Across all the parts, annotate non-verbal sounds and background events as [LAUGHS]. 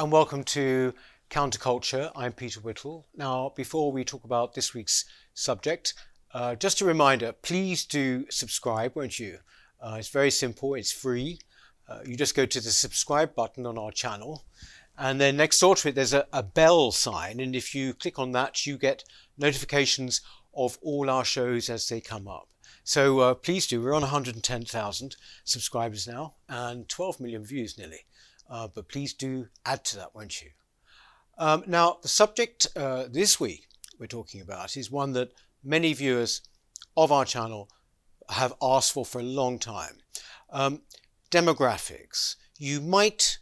and welcome to Counterculture. I'm Peter Whittle. Now, before we talk about this week's subject, uh, just a reminder please do subscribe, won't you? Uh, it's very simple, it's free. Uh, you just go to the subscribe button on our channel, and then next door to it, there's a, a bell sign. And if you click on that, you get notifications of all our shows as they come up. So uh, please do. We're on 110,000 subscribers now and 12 million views nearly. Uh, but please do add to that, won't you? Um, now, the subject uh, this week we're talking about is one that many viewers of our channel have asked for for a long time. Um, demographics. You might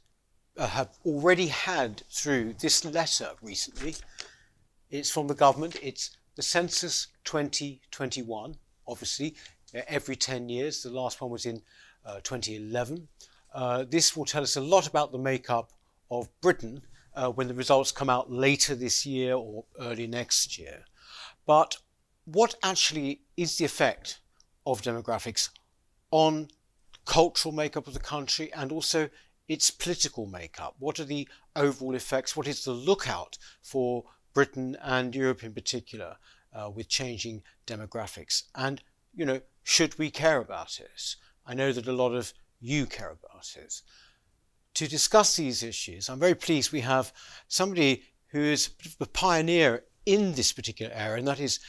uh, have already had through this letter recently. It's from the government. It's the Census 2021, obviously, every 10 years. The last one was in uh, 2011. Uh, this will tell us a lot about the makeup of Britain uh, when the results come out later this year or early next year. But what actually is the effect of demographics on cultural makeup of the country and also its political makeup? What are the overall effects? What is the lookout for Britain and Europe in particular uh, with changing demographics? And, you know, should we care about it? I know that a lot of you care about it. To discuss these issues, I'm very pleased we have somebody who is a pioneer in this particular area, and that is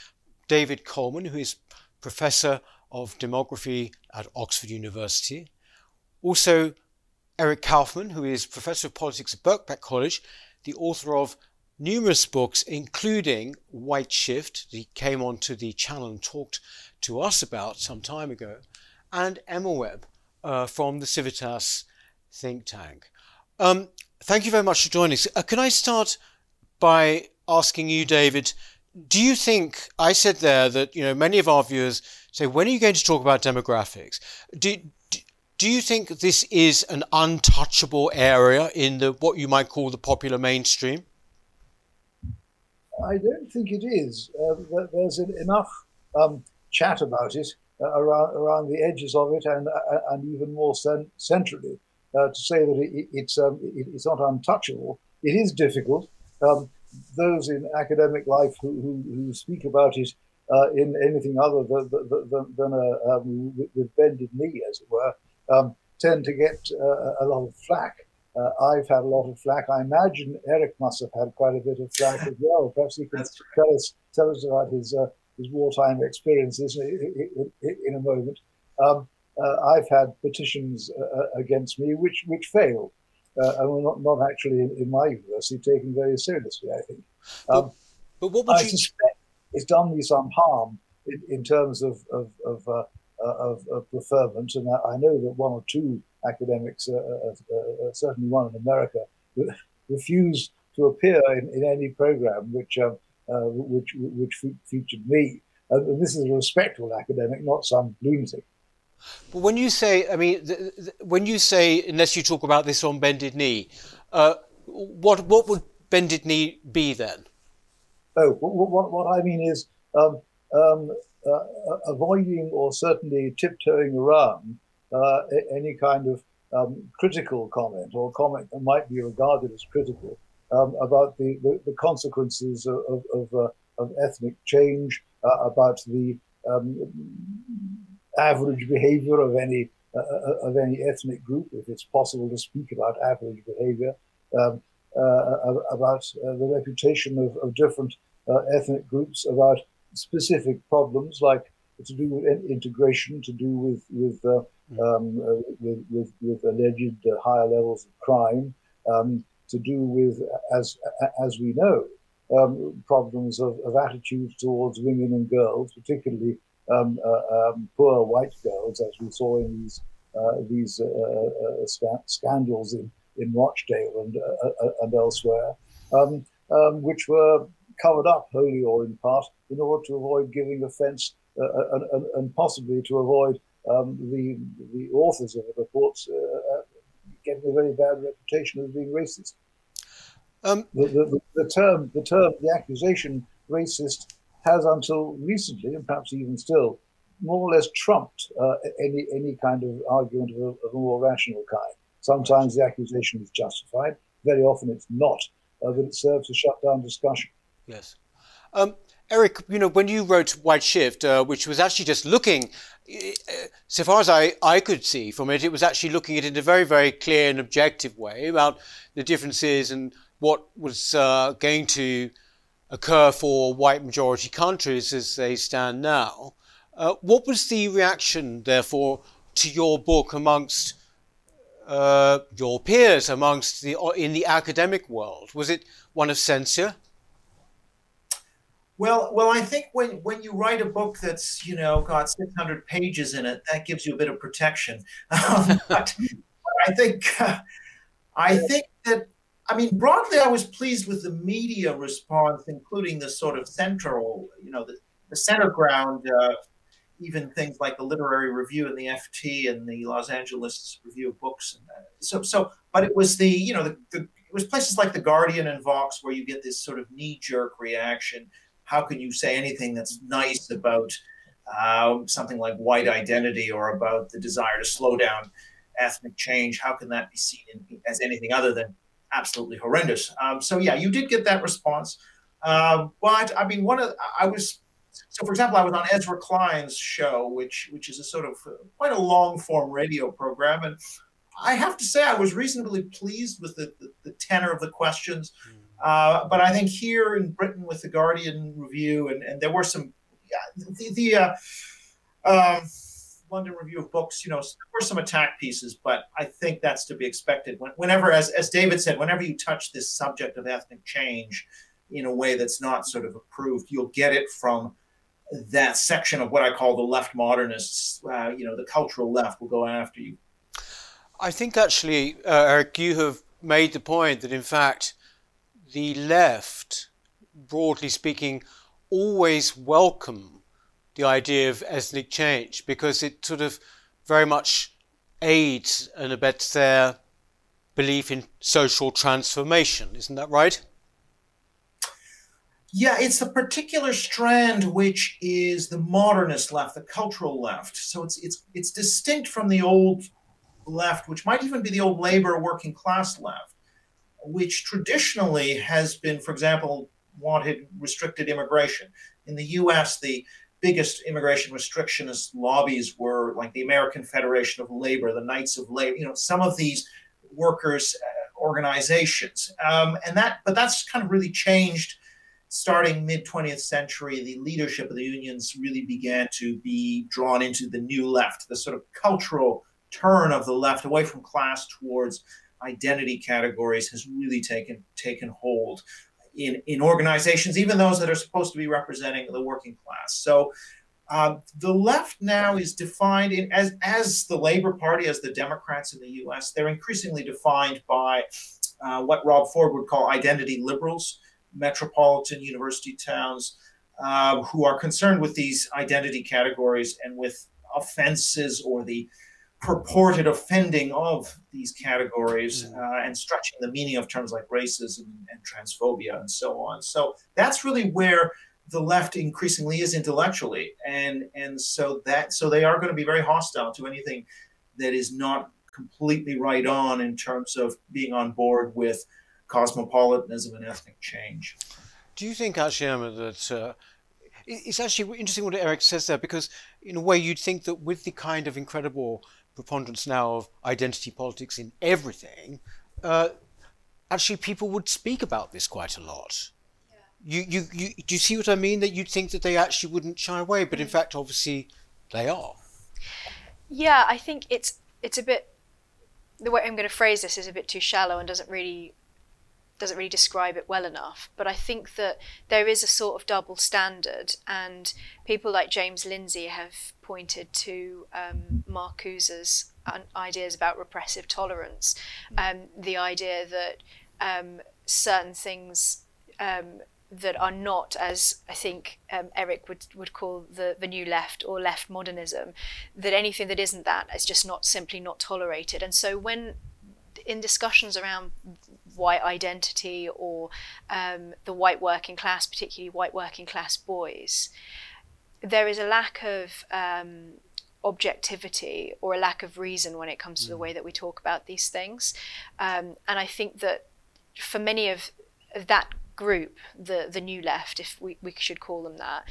David Coleman, who is Professor of Demography at Oxford University. Also, Eric Kaufmann, who is Professor of Politics at Birkbeck College, the author of numerous books, including White Shift, that he came onto the channel and talked to us about some time ago, and Emma Webb uh, from the Civitas think tank. Um, thank you very much for joining us. Uh, can I start by asking you, David, do you think I said there that you know many of our viewers say when are you going to talk about demographics? Do, do you think this is an untouchable area in the what you might call the popular mainstream? I don't think it is. Uh, there's enough um, chat about it around around the edges of it, and uh, and even more cent- centrally, uh, to say that it, it's um, it, it's not untouchable. It is difficult. Um, those in academic life who, who, who speak about it uh, in anything other than, than, than a, um, with bended knee, as it were, um, tend to get uh, a lot of flack. Uh, I've had a lot of flack. I imagine Eric must have had quite a bit of flack as well. Perhaps he can tell us tell us about his uh, his wartime experiences in, in, in a moment. Um, uh, I've had petitions uh, uh, against me which which failed, and were not, not actually in, in, my university taken very seriously. I think. Um, but, but, what would I you... suspect it's done me some harm in, in terms of of, of uh, of, of, preferment. And I, I, know that one or two academics, uh, uh, certainly one in America, refused to appear in, in any program which um, which which featured me. and this is a respectable academic, not some lunatic. But when you say, I mean, the, the, when you say, unless you talk about this on bended knee, uh, what what would bended knee be then? Oh, what, what, what I mean is um, um, uh, avoiding or certainly tiptoeing around uh, any kind of um, critical comment or comment that might be regarded as critical um, about the, the, the, consequences of, of, uh, of ethnic change, uh, about the um, average behavior of any uh, uh, of any ethnic group, if it's possible to speak about average behavior, um, about the reputation of, of different ethnic groups, about specific problems like to do with integration, to do with with uh, mm. um, uh, with, with, with, alleged uh, higher levels of crime, um, to do with as as we know um, problems of, of attitudes towards women and girls, particularly um, uh, um, poor white girls, as we saw in these uh, these uh, sc- scandals in in Rochdale and and elsewhere, um, which were covered up wholly or in part in order to avoid giving offence uh, uh, and, and, possibly to avoid um, the the authors of the reports uh, uh, getting a very bad reputation as being racist. Um, the, the, the, term, the term, the accusation racist has until recently, and perhaps even still, more or less trumped uh, any any kind of argument of a, of a, more rational kind. Sometimes the accusation is justified, very often it's not, uh, that it serves to shut down discussion. Yes. Um, Eric, you know, when you wrote White Shift, uh, which was actually just looking, so far as I, I could see from it, it was actually looking at it in a very, very clear and objective way about the differences and what was uh, going to occur for white majority countries as they stand now. Uh, what was the reaction, therefore, to your book amongst uh, your peers, amongst the in the academic world? Was it one of censure? Well, well, I think when when you write a book that's you know got 600 pages in it, that gives you a bit of protection. [LAUGHS] Um, but I think uh, [LAUGHS] I think that I mean broadly, I was pleased with the media response, including the sort of central, you know, the, the center ground. Uh, even things like the literary review and the FT and the Los Angeles Review of Books. And uh, so, so, but it was the, you know, the, the, it was places like the Guardian and Vox where you get this sort of knee jerk reaction how can you say anything that's nice about uh, something like white identity or about the desire to slow down ethnic change? How can that be seen in, as anything other than absolutely horrendous? Um, so yeah, you did get that response, uh, but I mean, one of I was so for example, I was on Ezra Klein's show, which which is a sort of quite a long form radio program, and I have to say I was reasonably pleased with the, the, the tenor of the questions. Mm. Uh, but I think here in Britain with the Guardian review, and, and there were some, yeah, the, the uh, um, London Review of Books, you know, there were some attack pieces, but I think that's to be expected. When, whenever, as, as David said, whenever you touch this subject of ethnic change in a way that's not sort of approved, you'll get it from that section of what I call the left modernists. Uh, you know, the cultural left will go after you. I think actually, uh, Eric, you have made the point that in fact the left, broadly speaking, always welcome the idea of ethnic change because it sort of very much aids and abets their belief in social transformation. Isn't that right? Yeah, it's a particular strand which is the modernist left, the cultural left. So it's it's it's distinct from the old left, which might even be the old labor working class left which traditionally has been, for example, wanted restricted immigration. In the US, the biggest immigration restrictionist lobbies were like the American Federation of Labor, the Knights of Labor, you know, some of these workers' uh, organizations. Um, and that, but that's kind of really changed starting mid 20th century. The leadership of the unions really began to be drawn into the new left, the sort of cultural turn of the left away from class towards identity categories has really taken taken hold in in organizations, even those that are supposed to be representing the working class. So. Uh, the left now is defined in, as as the Labor Party, as the Democrats in the U.S. They're increasingly defined by uh, what Rob Ford would call identity liberals, metropolitan university towns, uh, who are concerned with these identity categories and with offenses or the purported offending of these categories mm. uh, and stretching the meaning of terms like racism and transphobia and so on. So that's really where the left increasingly is intellectually, and and so that so they are going to be very hostile to anything that is not completely right on in terms of being on board with cosmopolitanism and ethnic change. Do you think, Emma, that uh, it's actually interesting what Eric says there because, in a way, you'd think that with the kind of incredible preponderance now of identity politics in everything, uh, actually people would speak about this quite a lot. You, you, you, do you see what I mean? That you'd think that they actually wouldn't shy away, but in mm. fact, obviously, they are. Yeah, I think it's it's a bit. The way I'm going to phrase this is a bit too shallow and doesn't really doesn't really describe it well enough. But I think that there is a sort of double standard, and people like James Lindsay have pointed to um, Marcuse's ideas about repressive tolerance, um, the idea that um, certain things um, that are not, as I think um, Eric would, would call the, the new left or left modernism, that anything that isn't that is just not simply not tolerated. And so when in discussions around white identity or um, the white working class, particularly white working class boys, there is a lack of um, objectivity or a lack of reason when it comes to the mm. way that we talk about these things. Um, and I think that for many of, of that group, the the new left, if we, we should call them that,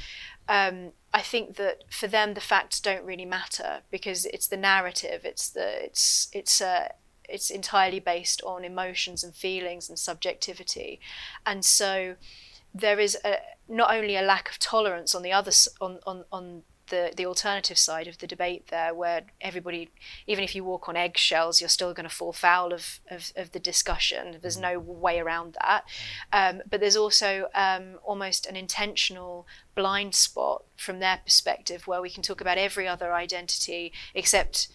um, I think that for them the facts don't really matter because it's the narrative, it's the it's it's uh, it's entirely based on emotions and feelings and subjectivity, and so there is a, not only a lack of tolerance on the other on on on the the alternative side of the debate there, where everybody, even if you walk on eggshells, you're still going to fall foul of, of, of the discussion. There's no way around that. Um, but there's also um, almost an intentional blind spot from their perspective, where we can talk about every other identity except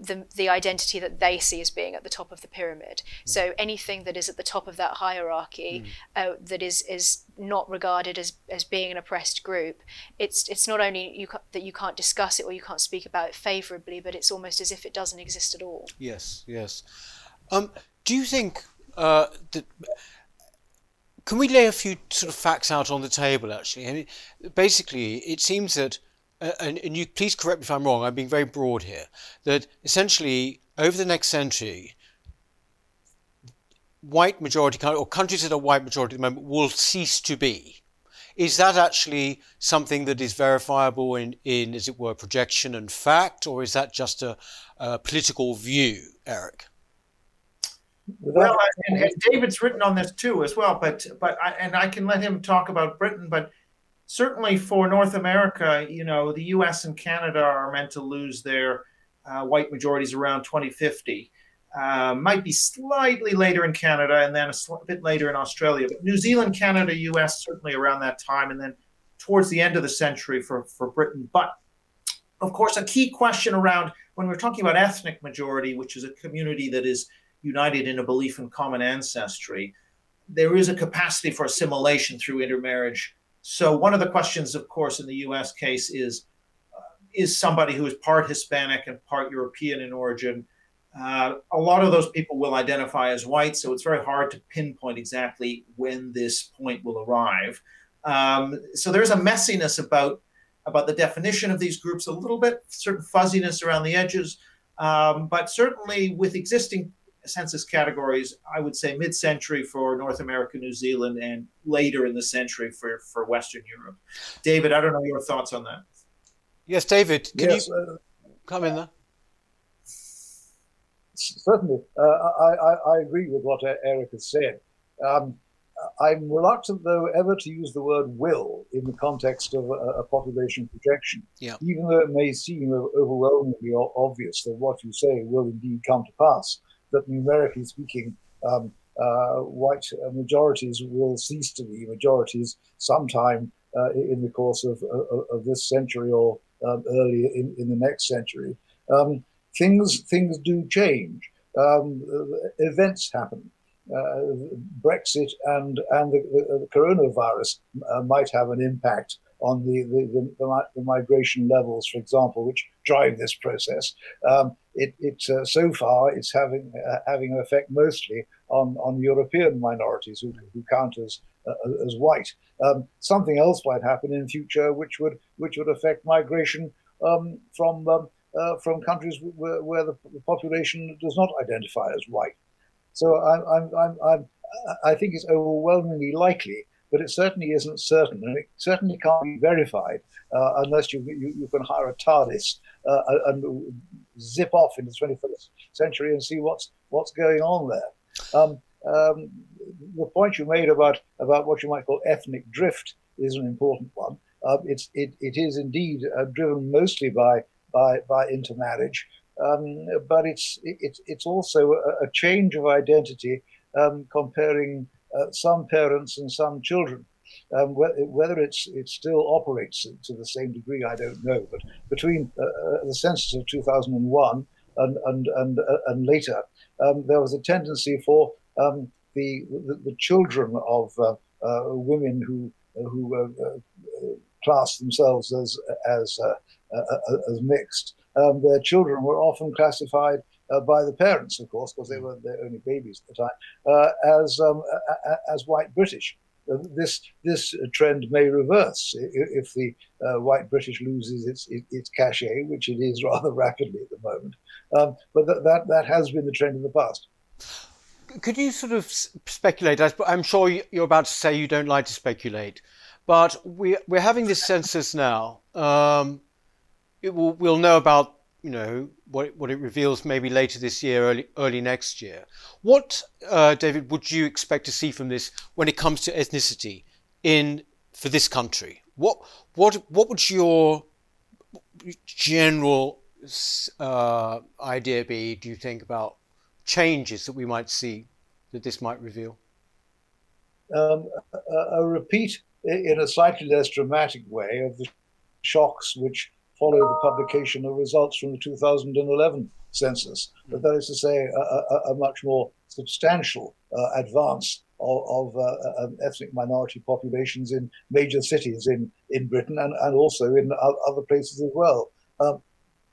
the, the identity that they see as being at the top of the pyramid. Mm. So anything that is at the top of that hierarchy mm. uh, that is is not regarded as, as being an oppressed group, it's it's not only you that you can't discuss it or you can't speak about it favorably, but it's almost as if it doesn't exist at all. Yes, yes. Um, do you think uh, that? Can we lay a few sort of facts out on the table? Actually, I mean, basically, it seems that uh, and, and you please correct me if I'm wrong, I'm being very broad here, that essentially over the next century, white majority or countries that are white majority at the moment will cease to be. Is that actually something that is verifiable in, in as it were, projection and fact, or is that just a, a political view, Eric? Well, and, and, David's written on this too as well, but but I, and I can let him talk about Britain, but certainly for North America, you know, the U.S. and Canada are meant to lose their uh, white majorities around 2050. Uh, might be slightly later in Canada and then a sl- bit later in Australia, but New Zealand, Canada, U.S. certainly around that time, and then towards the end of the century for for Britain. But of course, a key question around when we're talking about ethnic majority, which is a community that is united in a belief in common ancestry, there is a capacity for assimilation through intermarriage so one of the questions, of course, in the U.S. case is uh, is somebody who is part Hispanic and part European in origin. Uh, a lot of those people will identify as white, so it's very hard to pinpoint exactly when this point will arrive. Um, so there's a messiness about about the definition of these groups, a little bit certain fuzziness around the edges, um, but certainly with existing census categories, I would say mid century for North America, New Zealand, and later in the century for, for Western Europe. David, I don't know your thoughts on that. Yes, David, can yes, you uh, come in there? Certainly. Uh, I, I, I, agree with what Eric has said. Um, I'm reluctant, though, ever to use the word will in the context of a, a population projection, yeah. even though it may seem overwhelmingly obvious that what you say will indeed come to pass that numerically speaking, um, uh, white majorities will cease to be majorities sometime uh, in the course of, of, this century or um, in, in the next century. Um, things things do change. Um, events happen. Uh, Brexit and and the, the, the coronavirus uh, might have an impact on the, the, the, the, migration levels, for example, which drive this process. Um, it, it uh, so far it's having uh, having an effect mostly on, on European minorities who, who count as uh, as white. Um, something else might happen in future, which would which would affect migration um, from um, uh, from countries where, where the, population does not identify as white. So I'm, I'm, I'm, I'm I think it's overwhelmingly likely but it certainly isn't certain, and it certainly can't be verified uh, unless you, you, you can hire a TARDIS uh, and zip off into the 21st century and see what's what's going on there. Um, um, the point you made about about what you might call ethnic drift is an important one. Uh, it's it, it is indeed uh, driven mostly by by by intermarriage, um, but it's it, it's also a, a change of identity um, comparing uh, some parents and some children. Um, whether it's it still operates to the same degree, I don't know. But between uh, uh the census of 2001 and and and, uh, and later, um, there was a tendency for um, the, the, the children of uh, uh, women who who class themselves as as as mixed. Um, their children were often classified uh, by the parents, of course, because they were their only babies at the time, uh, as um, as white British. This this trend may reverse if the uh, white British loses its its cachet, which it is [LAUGHS] rather rapidly at the moment. Um, but that, that that has been the trend in the past. could you sort of speculate? I'm sure you're about to say you don't like to speculate, but we, we're having this census now. Um, will, we'll know about you know what what it reveals maybe later this year, early early next year. What, uh, David, would you expect to see from this when it comes to ethnicity in for this country? What what what would your general uh, idea be? Do you think about changes that we might see that this might reveal? Um, a, a repeat in a slightly less dramatic way of the shocks which follow the publication of results from the 2011 census. But that is to say, a, a, a much more substantial uh, advance of, of uh, uh um, ethnic minority populations in major cities in, in Britain and, and also in other places as well. Um,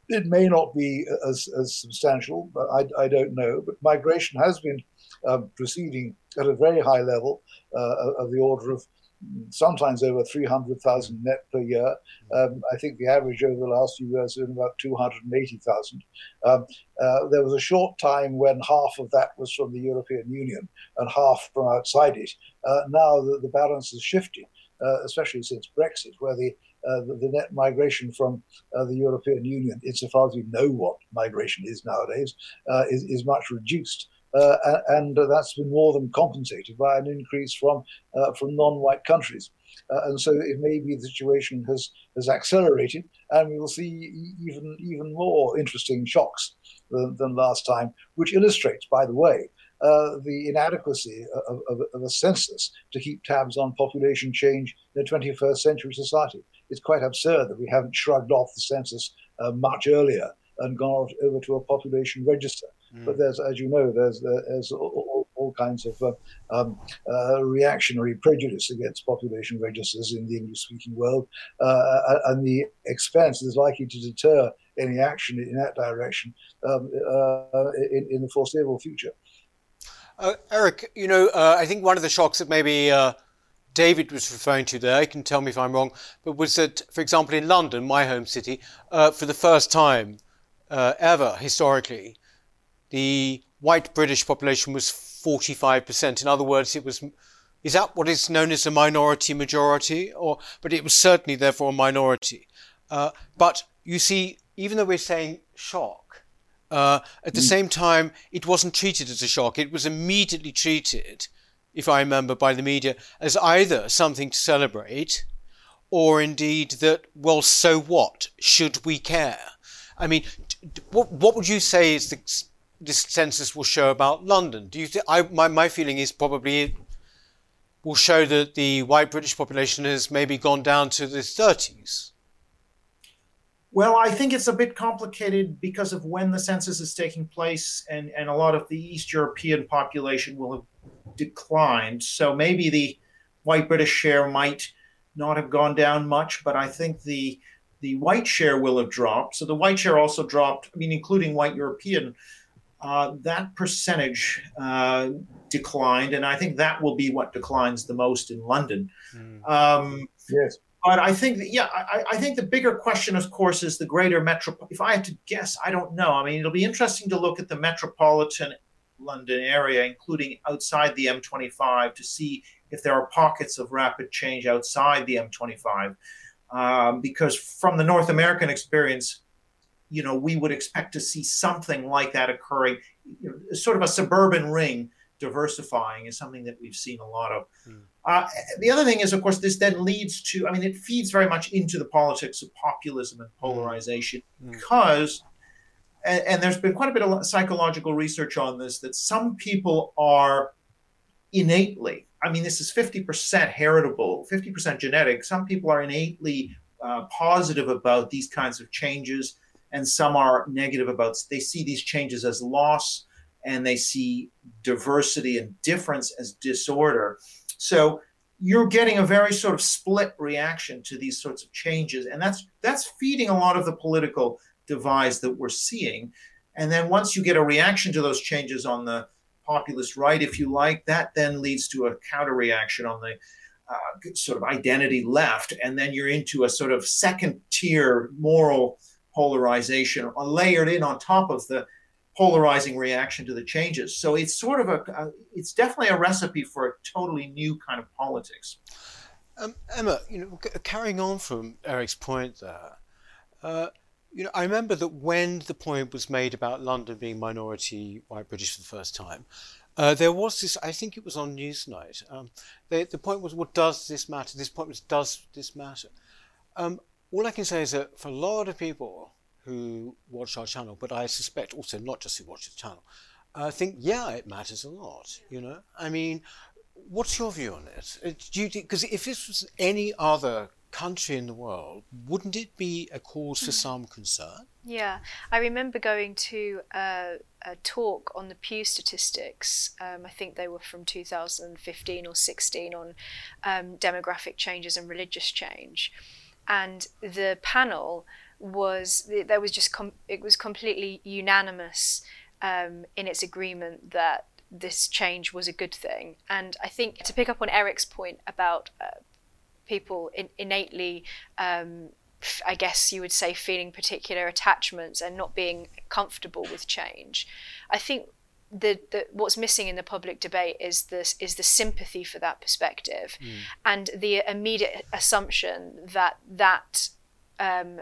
it may not be as, as substantial, I, I don't know. But migration has been um, proceeding at a very high level uh, of the order of sometimes over 300,000 net per year. Um, I think the average over the last few years has been about 280,000. Um, uh, there was a short time when half of that was from the European Union and half from outside it. Uh, now the, the, balance is shifting, uh, especially since Brexit, where the uh, the, the, net migration from uh, the European Union, insofar as we know what migration is nowadays, uh, is, is much reduced. Uh, and that's been more than compensated by an increase from uh, from non-white countries. Uh, and so it may be the situation has has accelerated, and we will see even even more interesting shocks than, than last time, which illustrates, by the way, uh, the inadequacy of, of, of, a census to keep tabs on population change in a 21st century society. It's quite absurd that we haven't shrugged off the census uh, much earlier and gone over to a population register. Mm. But there's, as you know, there's there's all, all kinds of uh, um, uh, reactionary prejudice against population registers in the English-speaking world, uh, and the expense is likely to deter any action in that direction um, uh, in, in, the foreseeable future. Uh, Eric, you know, uh, I think one of the shocks that maybe David was referring to there, you can tell me if I'm wrong, but was that, for example, in London, my home city, for the first time ever historically, the white British population was 45%. In other words, it was is that what is known as a minority majority? Or but it was certainly therefore a minority. Uh, but you see even though we're saying shock uh, at the mm. same time it wasn't treated as a shock. It was immediately treated if i remember by the media as either something to celebrate or indeed that well so what? Should we care? I mean what, what would you say is the this census will show about London? Do you think? I my my feeling is probably it will show that the white British population has maybe gone down to the 30s. Well, I think it's a bit complicated because of when the census is taking place, and, and a lot of the East European population will have declined. So maybe the white British share might not have gone down much, but I think the the white share will have dropped. So the white share also dropped, I mean, including white European uh, that percentage uh, declined, and I think that will be what declines the most in London. Mm. Um, yes. But I think, that, yeah, I, I, think the bigger question, of course, is the greater metro. If I had to guess, I don't know. I mean, it'll be interesting to look at the metropolitan London area, including outside the M25, to see if there are pockets of rapid change outside the M25. Um, because from the North American experience, you know, we would expect to see something like that occurring. You know, sort of a suburban ring diversifying is something that we've seen a lot of. Mm. Uh, the other thing is, of course, this then leads to, I mean, it feeds very much into the politics of populism and polarization mm. because, and, and, there's been quite a bit of psychological research on this, that some people are innately, I mean, this is 50% heritable, 50% genetic. Some people are innately uh, positive about these kinds of changes and some are negative about they see these changes as loss and they see diversity and difference as disorder. So you're getting a very sort of split reaction to these sorts of changes and that's that's feeding a lot of the political divides that we're seeing. And then once you get a reaction to those changes on the populist right if you like that then leads to a counter reaction on the uh, sort of identity left and then you're into a sort of second tier moral polarization layered in on top of the polarizing reaction to the changes. So it's sort of a, it's definitely a recipe for a totally new kind of politics. Um, Emma, you know, carrying on from Eric's point there, uh, you know, I remember that when the point was made about London being minority white British for the first time, uh, there was this, I think it was on Newsnight. Um, the, the point was, well, does this matter? This point was, does this matter? Um, all I can say is that for a lot of people who watch our channel, but I suspect also not just who watch the channel, I think, yeah, it matters a lot, you know? I mean, what's your view on it? Uh, because if this was any other country in the world, wouldn't it be a cause for hmm. some concern? Yeah, I remember going to a, a talk on the Pew statistics. Um, I think they were from 2015 or 16 on um, demographic changes and religious change, and the panel was there was just it was completely unanimous um, in its agreement that this change was a good thing. And I think to pick up on Eric's point about uh, people in, innately, um, I guess you would say, feeling particular attachments and not being comfortable with change. I think the, the what's missing in the public debate is this is the sympathy for that perspective, mm. and the immediate assumption that that um,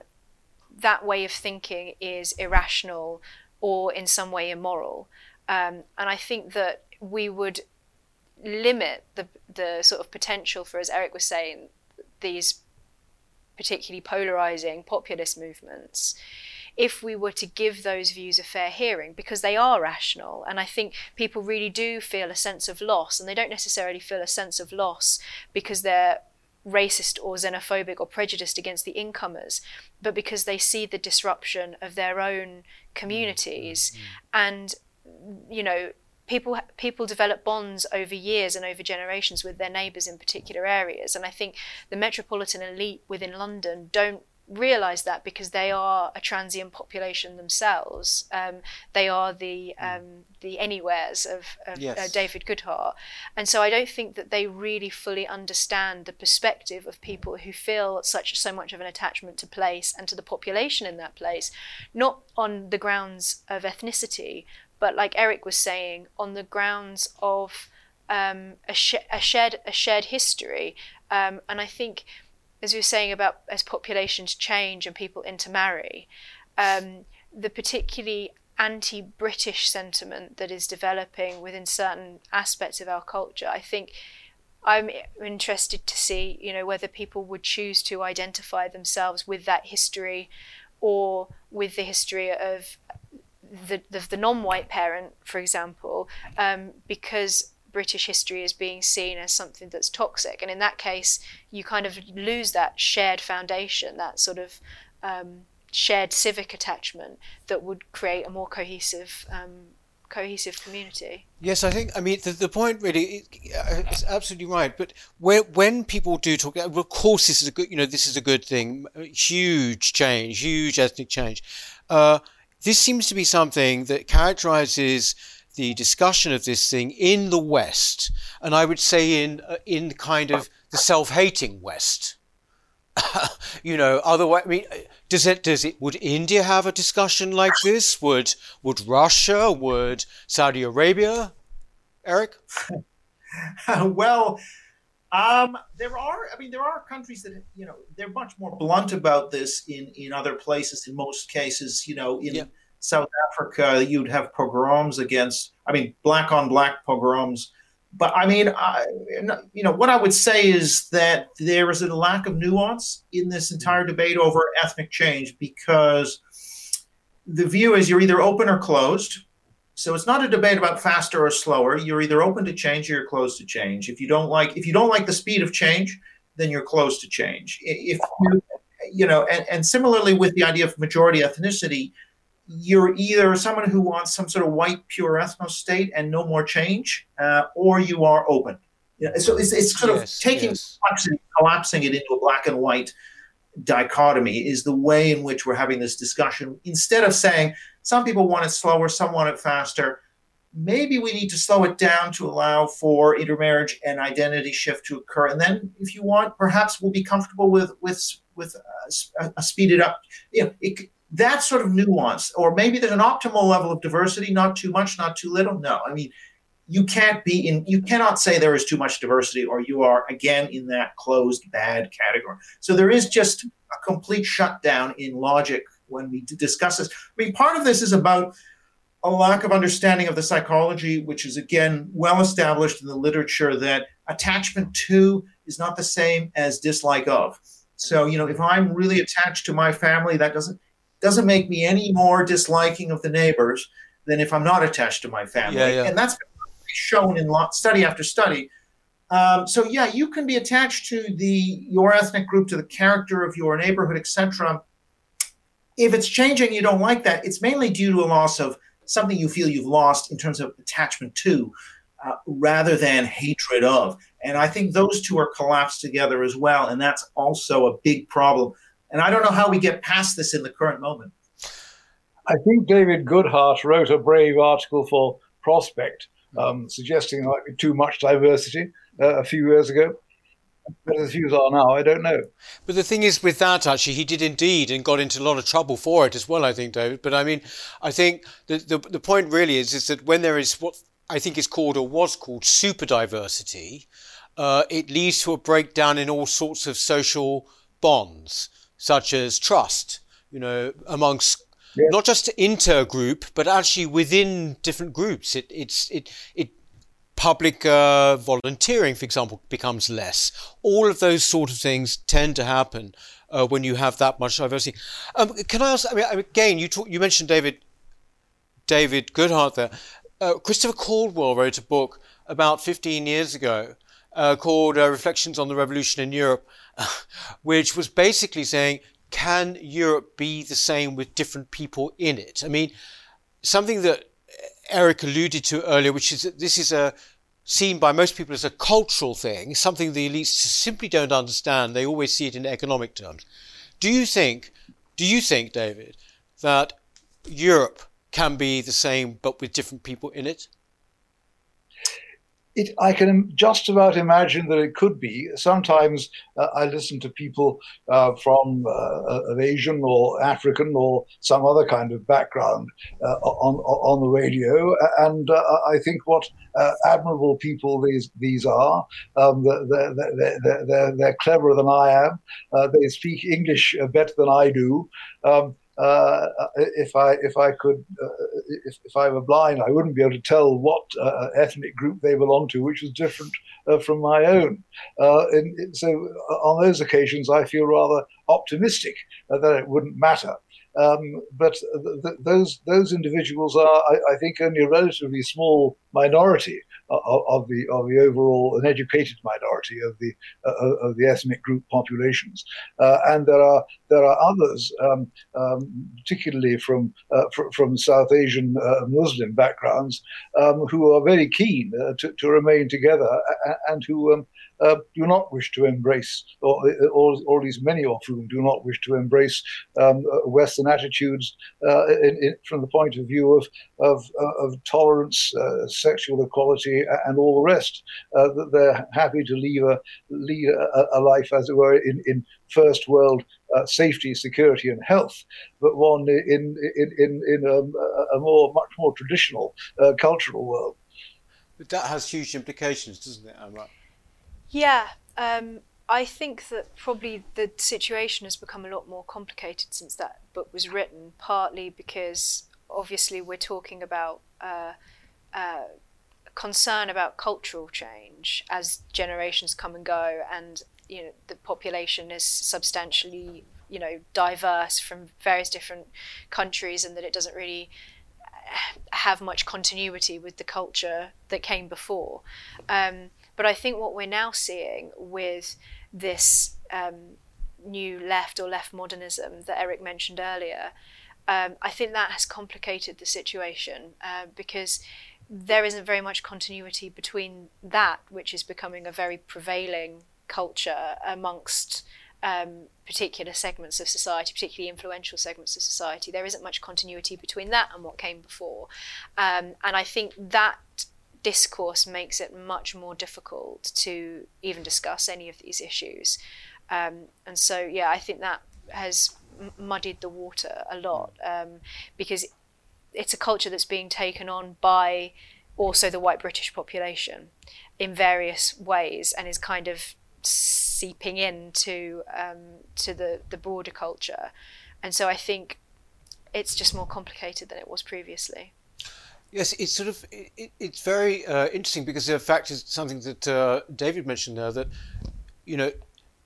that way of thinking is irrational or in some way immoral. Um, and I think that we would limit the the sort of potential for, as Eric was saying, these particularly polarizing populist movements if we were to give those views a fair hearing because they are rational. And i think people really do feel a sense of loss and they don't necessarily feel a sense of loss because they're racist or xenophobic or prejudiced against the incomers but because they see the disruption of their own communities. Mm-hmm. and you know people people develop bonds over years and over generations with their neighbours in particular areas. And i think the metropolitan elite within london don't realize that because they are a transient population themselves um, they are the hmm. um, the anywheres of, of uh, yes. uh, david goodhart and so i don't think that they really fully understand the perspective of people who feel such so much of an attachment to place and to the population in that place not on the grounds of ethnicity but like Eric was saying, on the grounds of um, a, sh- a, shared a shared history. Um, and I think, as we were saying about as populations change and people intermarry, um, the particularly anti-British sentiment that is developing within certain aspects of our culture, I think. I'm interested to see, you know, whether people would choose to identify themselves with that history, or with the history of the, the, the non-white parent, for example, um, because British history is being seen as something that's toxic, and in that case, you kind of lose that shared foundation, that sort of um, shared civic attachment that would create a more cohesive um, cohesive community. Yes, I think. I mean, the, the point really is absolutely right. But where, when people do talk, of course, this is a good. You know, this is a good thing. Huge change, huge ethnic change. Uh, this seems to be something that characterizes the discussion of this thing in the West, and I would say in uh, in kind of the self-hating West. [LAUGHS] you know, otherwise, I mean, does it does it would India have a discussion like this? Would would Russia? Would Saudi Arabia? Eric? [LAUGHS] well, um, there are, I mean, there are countries that, you know, they're much more blunt about this in, in other places. In most cases, you know, in yeah. South Africa, you'd have pogroms against, I mean, black on black pogroms. But I mean, I, you know, what I would say is that there is a lack of nuance in this entire debate over ethnic change because the view is you're either open or closed so it's not a debate about faster or slower. You're either open to change or you're closed to change. If you don't like if you don't like the speed of change, then you're closed to change. If you you know, and, and similarly with the idea of majority ethnicity, you're either someone who wants some sort of white pure ethno state and no more change, uh, or you are open. so it's, it's sort yes, of taking yes. complexity, collapsing it into a black and white dichotomy is the way in which we're having this discussion. Instead of saying some people want it slower, some want it faster, maybe we need to slow it down to allow for intermarriage and identity shift to occur. And then, if you want, perhaps we'll be comfortable with with with uh, a, a speeded up. You know, it, that sort of nuance, or maybe there's an optimal level of diversity, not too much, not too little. No, I mean, you can't be in, you cannot say there is too much diversity, or you are again in that closed bad category. So there is just a complete shutdown in logic when we discuss this. I mean, part of this is about a lack of understanding of the psychology, which is again well established in the literature that attachment to is not the same as dislike of. So, you know, if I'm really attached to my family, that doesn't doesn't make me any more disliking of the neighbors than if I'm not attached to my family. Yeah, yeah. And that's shown in study after study. Um, so yeah, you can be attached to the your ethnic group, to the character of your neighborhood, etc. If it's changing, you don't like that. It's mainly due to a loss of something you feel you've lost in terms of attachment to, uh, rather than hatred of. And I think those two are collapsed together as well, and that's also a big problem. And I don't know how we get past this in the current moment. I think David Goodhart wrote a brave article for Prospect um, suggesting there might be too much diversity uh, a few years ago. What the views are now, I don't know. But the thing is, with that, actually, he did indeed and got into a lot of trouble for it as well, I think, David. But I mean, I think the, the, the point really is, is that when there is what I think is called or was called super diversity, uh, it leads to a breakdown in all sorts of social bonds, such as trust, you know, amongst yeah. not just inter-group, but actually within different groups. It, it's it it public uh, volunteering, for example, becomes less. All of those sort of things tend to happen uh, when you have that much diversity. Um, can I ask? I mean, again, you talk, you mentioned David David Goodhart there. Uh, Christopher Caldwell wrote a book about 15 years ago uh, called uh, Reflections on the Revolution in Europe, [LAUGHS] which was basically saying can Europe be the same with different people in it? I mean, something that Eric alluded to earlier, which is that this is a seen by most people as a cultural thing, something the elites simply don't understand. They always see it in economic terms. Do you think, do you think, David, that Europe can be the same but with different people in it? It, I can just about imagine that it could be. Sometimes uh, I listen to people uh, from uh, of Asian or African or some other kind of background uh, on on the radio, and uh, I think what uh, admirable people these these are. Um, they're, they're, they're, they're, cleverer than I am. they speak English better than I do. Um, uh, if I if I could uh, if, if I were blind, I wouldn't be able to tell what uh, ethnic group they belong to, which was different uh, from my own. Uh, and so on those occasions, I feel rather optimistic that it wouldn't matter. Um, but th- th- those those individuals are, I, I, think, only a relatively small minority of, the of the overall an educated minority of the of the ethnic group populations, uh, and there are there are others, um, um, particularly from uh, fr- from South Asian uh, Muslim backgrounds, um, who are very keen to, to remain together and who um, uh, do not wish to embrace, or, or, or at least many of whom do not wish to embrace um, uh, Western attitudes uh, in, in, from the point of view of, of, uh, of tolerance, uh, sexual equality, and all the rest. Uh, that they're happy to lead a, lead a, a, life, as it were, in, in first world uh, safety, security, and health, but one in in in, in a, a more much more traditional uh, cultural world. But that has huge implications, doesn't it? Yeah, um, I think that probably the situation has become a lot more complicated since that book was written, partly because obviously we're talking about uh, uh, concern about cultural change as generations come and go, and you know the population is substantially you know diverse from various different countries, and that it doesn't really uh, have much continuity with the culture that came before. Um, but I think what we're now seeing with this um, new left or left modernism that Eric mentioned earlier, um, I think that has complicated the situation uh, because there isn't very much continuity between that, which is becoming a very prevailing culture amongst um, particular segments of society, particularly influential segments of society. There isn't much continuity between that and what came before. Um, and I think that discourse makes it much more difficult to even discuss any of these issues. Um, and so, yeah, I think that has muddied the water a lot um, because it's a culture that's being taken on by also the white British population in various ways and is kind of seeping into um, to the, the broader culture. And so I think it's just more complicated than it was previously. Yes, it's sort of it, it's very uh, interesting because the fact is something that uh, David mentioned there that you know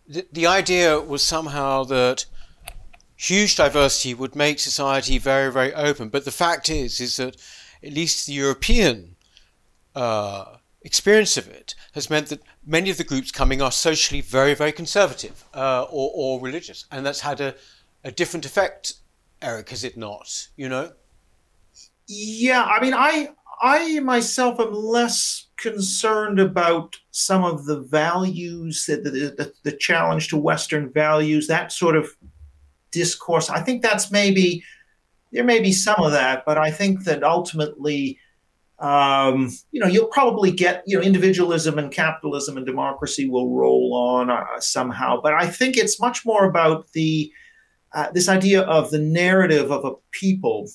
the, the idea was somehow that huge diversity would make society very very open, but the fact is is that at least the European uh, experience of it has meant that many of the groups coming are socially very very conservative uh, or, or religious, and that's had a, a different effect. Eric, is it not? You know. Yeah, I mean, I I myself am less concerned about some of the values, the, the, the, challenge to Western values, that sort of discourse. I think that's maybe there may be some of that, but I think that ultimately, um, you know, you'll probably get you know individualism and capitalism and democracy will roll on uh, somehow. But I think it's much more about the uh, this idea of the narrative of a people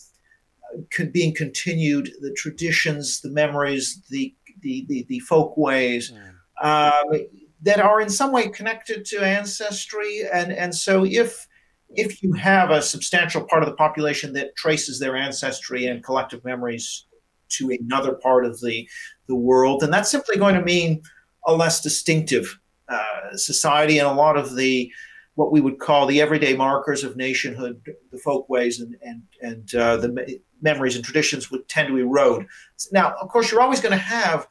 being continued, the traditions, the memories, the the the, the folk ways mm. um, that are in some way connected to ancestry, and and so if if you have a substantial part of the population that traces their ancestry and collective memories to another part of the the world, then that's simply going to mean a less distinctive uh, society, and a lot of the what we would call the everyday markers of nationhood, the folkways and and and uh, the memories and traditions would tend to erode. Now, of course, you're always going to have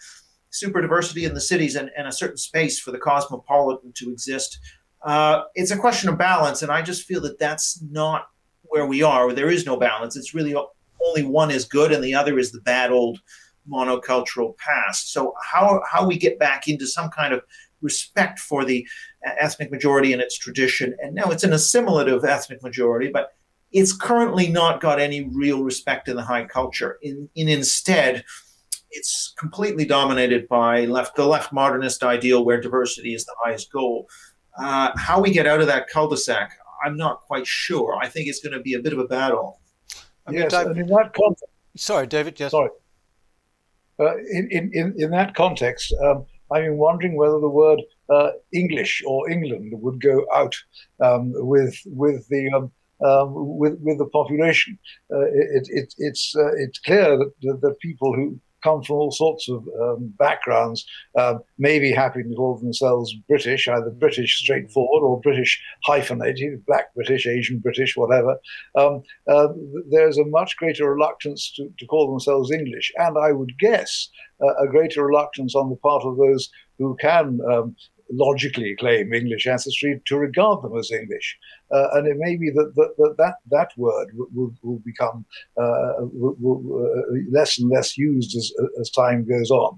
super diversity in the cities and, and a certain space for the cosmopolitan to exist. Uh, it's a question of balance, and I just feel that that's not where we are. There is no balance. It's really only one is good and the other is the bad old monocultural past. So how how we get back into some kind of respect for the ethnic majority and its tradition, and now it's an assimilative ethnic majority, but it's currently not got any real respect in the high culture. In, in instead, it's completely dominated by left the left modernist ideal where diversity is the highest goal. Uh, how we get out of that cul-de-sac, I'm not quite sure. I think it's going to be a bit of a battle. I mean, yes, and in that context, sorry, David. Yes. Sorry. Uh, in, in, in that context, um, I'm wondering whether the word uh, English or England would go out um, with with the um, um, with with the population. Uh, it, it, it's uh, it's clear that the, people who come from all sorts of um, backgrounds um, may be happy to call themselves British, either British straightforward or British hyphenated, Black British, Asian British, whatever. Um, uh, there's a much greater reluctance to, to call themselves English, and I would guess uh, a greater reluctance on the part of those who can um, logically claim English ancestry to regard them as English. Uh, and it may be that that, that, that word will, will become uh, will, will, uh, less and less used as, as time goes on.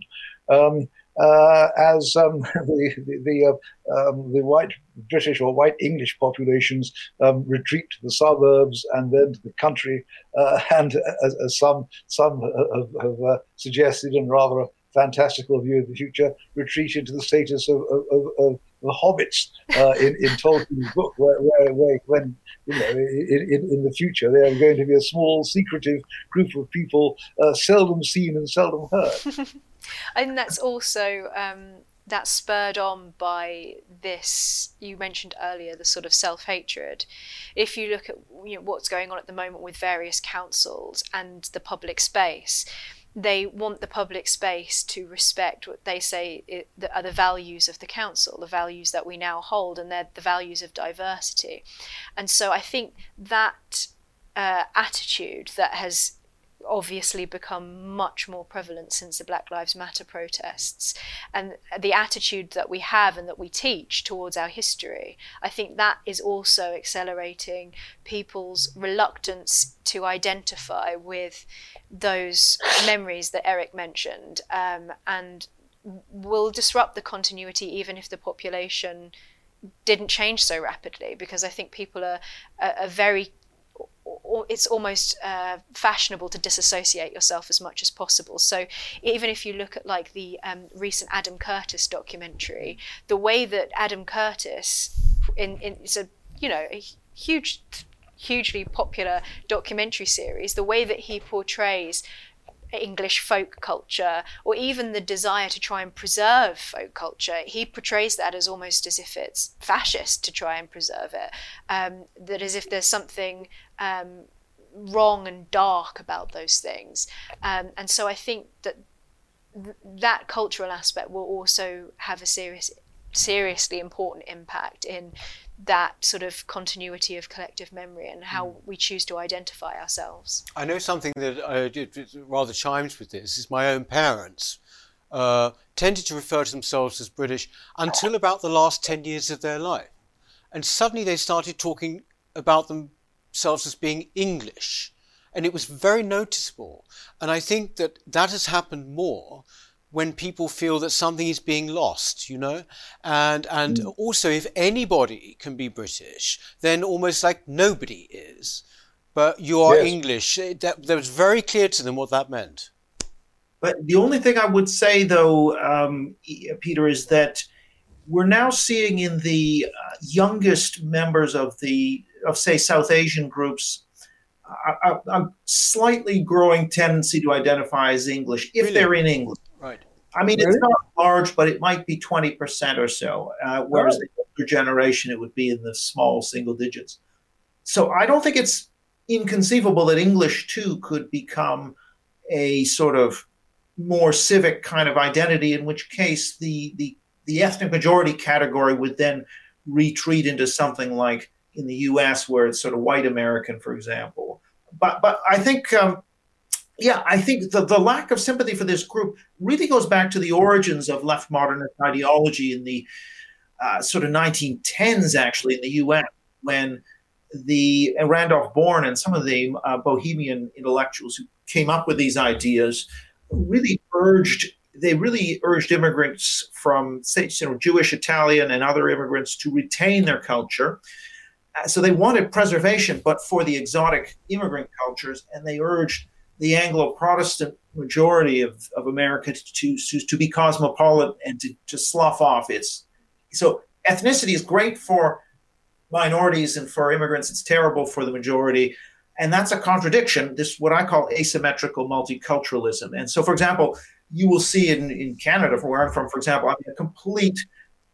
Um, uh, as um, [LAUGHS] the the the, uh, um, the, white British or white English populations um, retreat to the suburbs and then to the country, uh, [LAUGHS] and as, as, some some have, have suggested in rather fantastical view of the future, retreat into the status of, of, of, of the hobbits uh, in, in Tolkien's book, where, where, where when you know in, in, the future they are going to be a small, secretive group of people, uh, seldom seen and seldom heard. [LAUGHS] and that's also um, that's spurred on by this you mentioned earlier, the sort of self hatred. If you look at you know, what's going on at the moment with various councils and the public space they want the public space to respect what they say are the values of the council, the values that we now hold, and they're the values of diversity. And so I think that uh, attitude that has obviously become much more prevalent since the Black Lives Matter protests. And the attitude that we have and that we teach towards our history, I think that is also accelerating people's reluctance to identify with those memories that Eric mentioned um, and will disrupt the continuity even if the population didn't change so rapidly because I think people are, are, are very it's almost uh, fashionable to disassociate yourself as much as possible. So even if you look at like the um, recent Adam Curtis documentary, the way that Adam Curtis, in, in it's a you know a huge hugely popular documentary series, the way that he portrays English folk culture, or even the desire to try and preserve folk culture, he portrays that as almost as if it's fascist to try and preserve it. Um, that as if there's something um, wrong and dark about those things. Um, and so I think that th- that cultural aspect will also have a serious, seriously important impact in that sort of continuity of collective memory and how mm. we choose to identify ourselves. I know something that uh, rather chimes with this is my own parents uh, tended to refer to themselves as British until about the last 10 years of their life. And suddenly they started talking about themselves as being English. And it was very noticeable. And I think that that has happened more when people feel that something is being lost, you know? And and mm. also if anybody can be British, then almost like nobody is. But you are yes. English. That, that was very clear to them what that meant. But the only thing I would say, though, um, Peter, is that we're now seeing in the uh, youngest members of the of say South Asian groups a, a, a, slightly growing tendency to identify as English if really? they're in England. Right. I mean, it's not large, but it might be 20% or so. Uh, whereas the older generation, it would be in the small single digits. So I don't think it's inconceivable that English too could become a sort of more civic kind of identity, in which case the, the, the ethnic majority category would then retreat into something like in the US, where it's sort of white American, for example. But, but I think um, yeah, I think the, the lack of sympathy for this group really goes back to the origins of left modernist ideology in the uh, sort of 1910s, actually, in the US, when the uh, Randolph Bourne and some of the uh, bohemian intellectuals who came up with these ideas really urged they really urged immigrants from say you know Jewish, Italian, and other immigrants to retain their culture. Uh, so they wanted preservation, but for the exotic immigrant cultures, and they urged the Anglo-Protestant majority of, of America to, to, to be cosmopolitan and to, to slough off its. So ethnicity is great for minorities and for immigrants. It's terrible for the majority. And that's a contradiction, this what I call asymmetrical multiculturalism. And so, for example, you will see in, in Canada, where I'm from, for example, I mean, a complete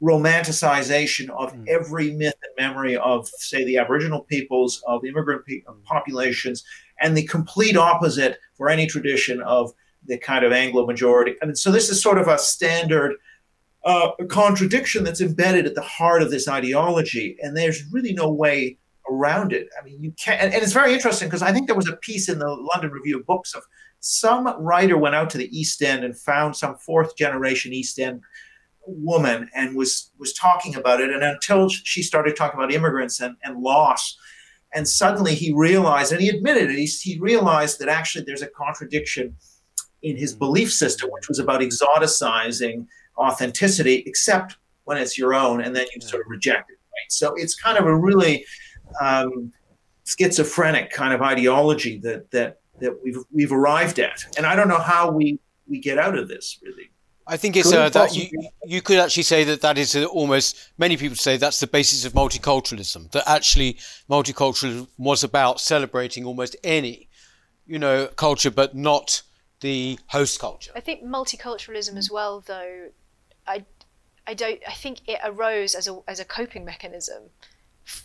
romanticization of mm. every myth and memory of, say, the Aboriginal peoples, of immigrant pe- populations, and the complete opposite for any tradition of the kind of Anglo majority. I mean, so this is sort of a standard uh, contradiction that's embedded at the heart of this ideology, and there's really no way around it. I mean, you can't, and, and it's very interesting because I think there was a piece in the London Review of Books of some writer went out to the East End and found some fourth generation East End woman and was was talking about it. And until she started talking about immigrants and, and loss and suddenly he realized and he admitted it he, he realized that actually there's a contradiction in his belief system which was about exoticizing authenticity except when it's your own and then you sort of reject it right? So it's kind of a really um, schizophrenic kind of ideology that that that we've we've arrived at. And i don't know how we we get out of this really I think it's uh, that you, you could actually say that that is almost many people say that's the basis of multiculturalism. That actually multiculturalism was about celebrating almost any, you know, culture, but not the host culture. I think multiculturalism as well, though. I, I don't. I think it arose as a as a coping mechanism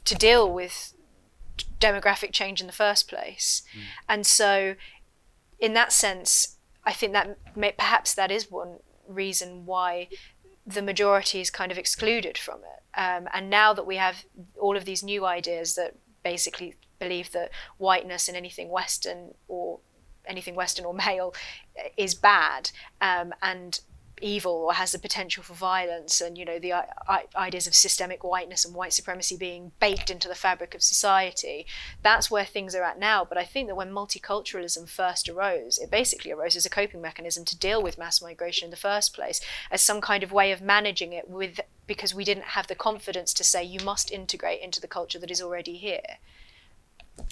to deal with demographic change in the first place, mm. and so in that sense, I think that may, perhaps that is one reason why the majority is kind of excluded from it. Um, and now that we have all of these new ideas that basically believe that whiteness and anything Western or anything Western or male is bad, um, and evil or has the potential for violence and you know the ideas of systemic whiteness and white supremacy being baked into the fabric of society that's where things are at now but i think that when multiculturalism first arose it basically arose as a coping mechanism to deal with mass migration in the first place as some kind of way of managing it with because we didn't have the confidence to say you must integrate into the culture that is already here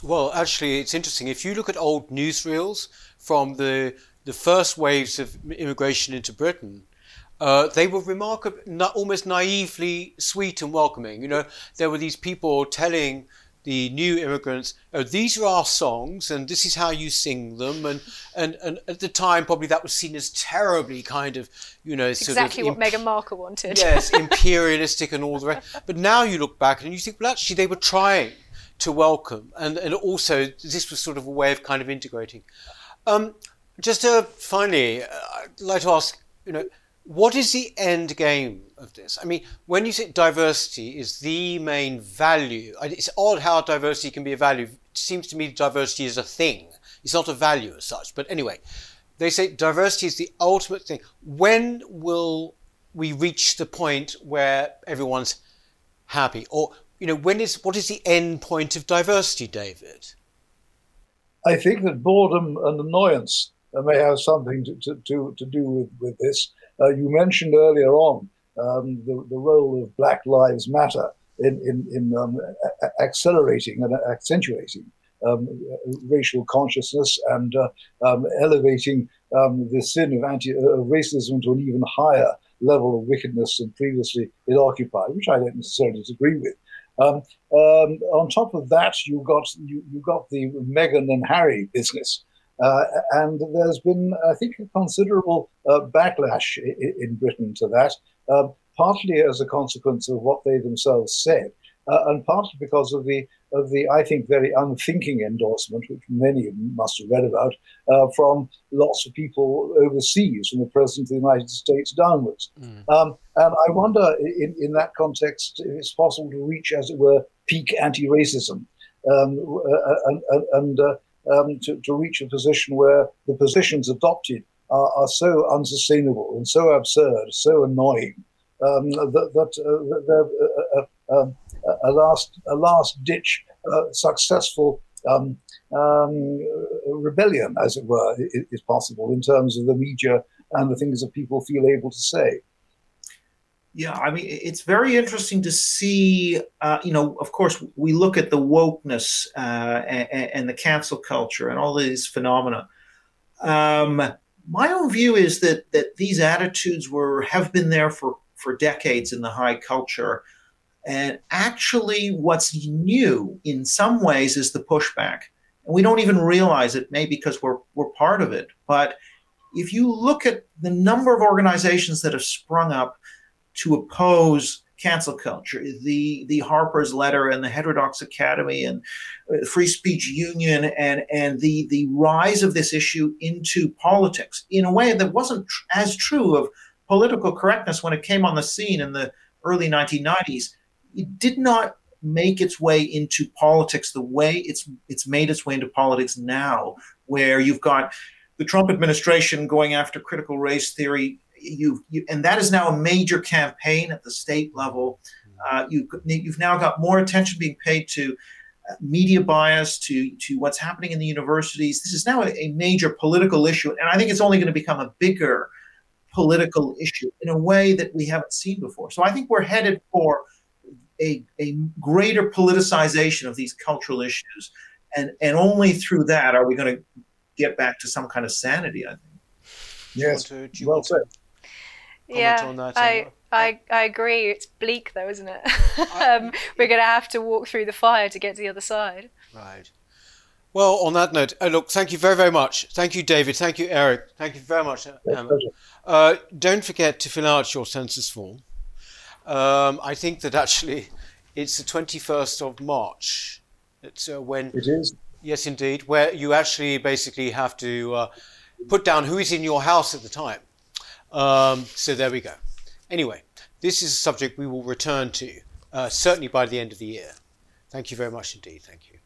well, actually, it's interesting. If you look at old newsreels from the the first waves of immigration into Britain, uh, they were remarkably, almost naively sweet and welcoming. You know, there were these people telling the new immigrants, oh, these are our songs and this is how you sing them. And, and, and at the time, probably that was seen as terribly kind of, you know, sort exactly what imp- Meghan Markle wanted. yes, [LAUGHS] imperialistic and all the rest. But now you look back and you think, well, actually, they were trying to welcome. And, and also, this was sort of a way of kind of integrating. Um, just to finally, uh, I'd like to ask, you know, what is the end game of this? I mean, when you say diversity is the main value, it's odd how diversity can be a value. It seems to me diversity is a thing. It's not a value as such. But anyway, they say diversity is the ultimate thing. When will we reach the point where everyone's happy? Or, you know, when is what is the end point of diversity, David? I think that boredom and annoyance may have something to, to, to, to do with, with this. Uh, you mentioned earlier on um, the, the role of Black Lives Matter in, in, in um, accelerating and accentuating um, racial consciousness and uh, um, elevating um, the sin of anti of racism to an even higher level of wickedness than previously it occupied, which I don't necessarily disagree with. Um, on top of that, you got you, you got the Meghan and Harry business, uh, and there's been, I think, a considerable uh, backlash in, in, Britain to that, um, partly as a consequence of what they themselves said, uh, and partly because of the of the, I think, very unthinking endorsement, which many must have read about, uh, from lots of people overseas, from the President of the United States downwards. Mm. Um, and I wonder, in, in that context, if it's possible to reach, as it were, peak anti-racism. Um, uh, and, and uh, um, to, to, reach a position where the positions adopted are, are so unsustainable and so absurd, so annoying um, that, that, uh, they're uh, uh, um, a last a last ditch uh, successful um, um, rebellion, as it were, is, is possible in terms of the media and the things that people feel able to say. Yeah, I mean, it's very interesting to see. Uh, you know, of course, we look at the wokeness uh, and, and, the cancel culture and all these phenomena. Um, my own view is that that these attitudes were have been there for for decades in the high culture, and actually, what's new in some ways is the pushback, and we don't even realize it, maybe because we're we're part of it. But if you look at the number of organizations that have sprung up to oppose cancel culture. The the Harper's letter and the Heterodox Academy and uh, Free Speech Union and and the the rise of this issue into politics in a way that wasn't tr- as true of political correctness when it came on the scene in the early 1990s. It did not make its way into politics the way it's it's made its way into politics now, where you've got the Trump administration going after critical race theory you, you, and that is now a major campaign at the state level. Uh, you, you've now got more attention being paid to uh, media bias, to to what's happening in the universities. This is now a, a major political issue, and I think it's only going to become a bigger political issue in a way that we haven't seen before. So I think we're headed for a, a greater politicization of these cultural issues, and and only through that are we going to get back to some kind of sanity. I think. Yes, well said yeah, that, I, I, I agree. It's bleak though, isn't it? [LAUGHS] um, we're going to have to walk through the fire to get to the other side. Right. Well, on that note, uh, look, thank you very, very much. Thank you, David. Thank you, Eric. Thank you very much. Uh, don't forget to fill out your census form. Um, I think that actually it's the 21st of March. It's uh, when. It is. Yes, indeed, where you actually basically have to uh, put down who is in your house at the time. Um, so there we go. Anyway, this is a subject we will return to, uh, certainly by the end of the year. Thank you very much indeed. Thank you.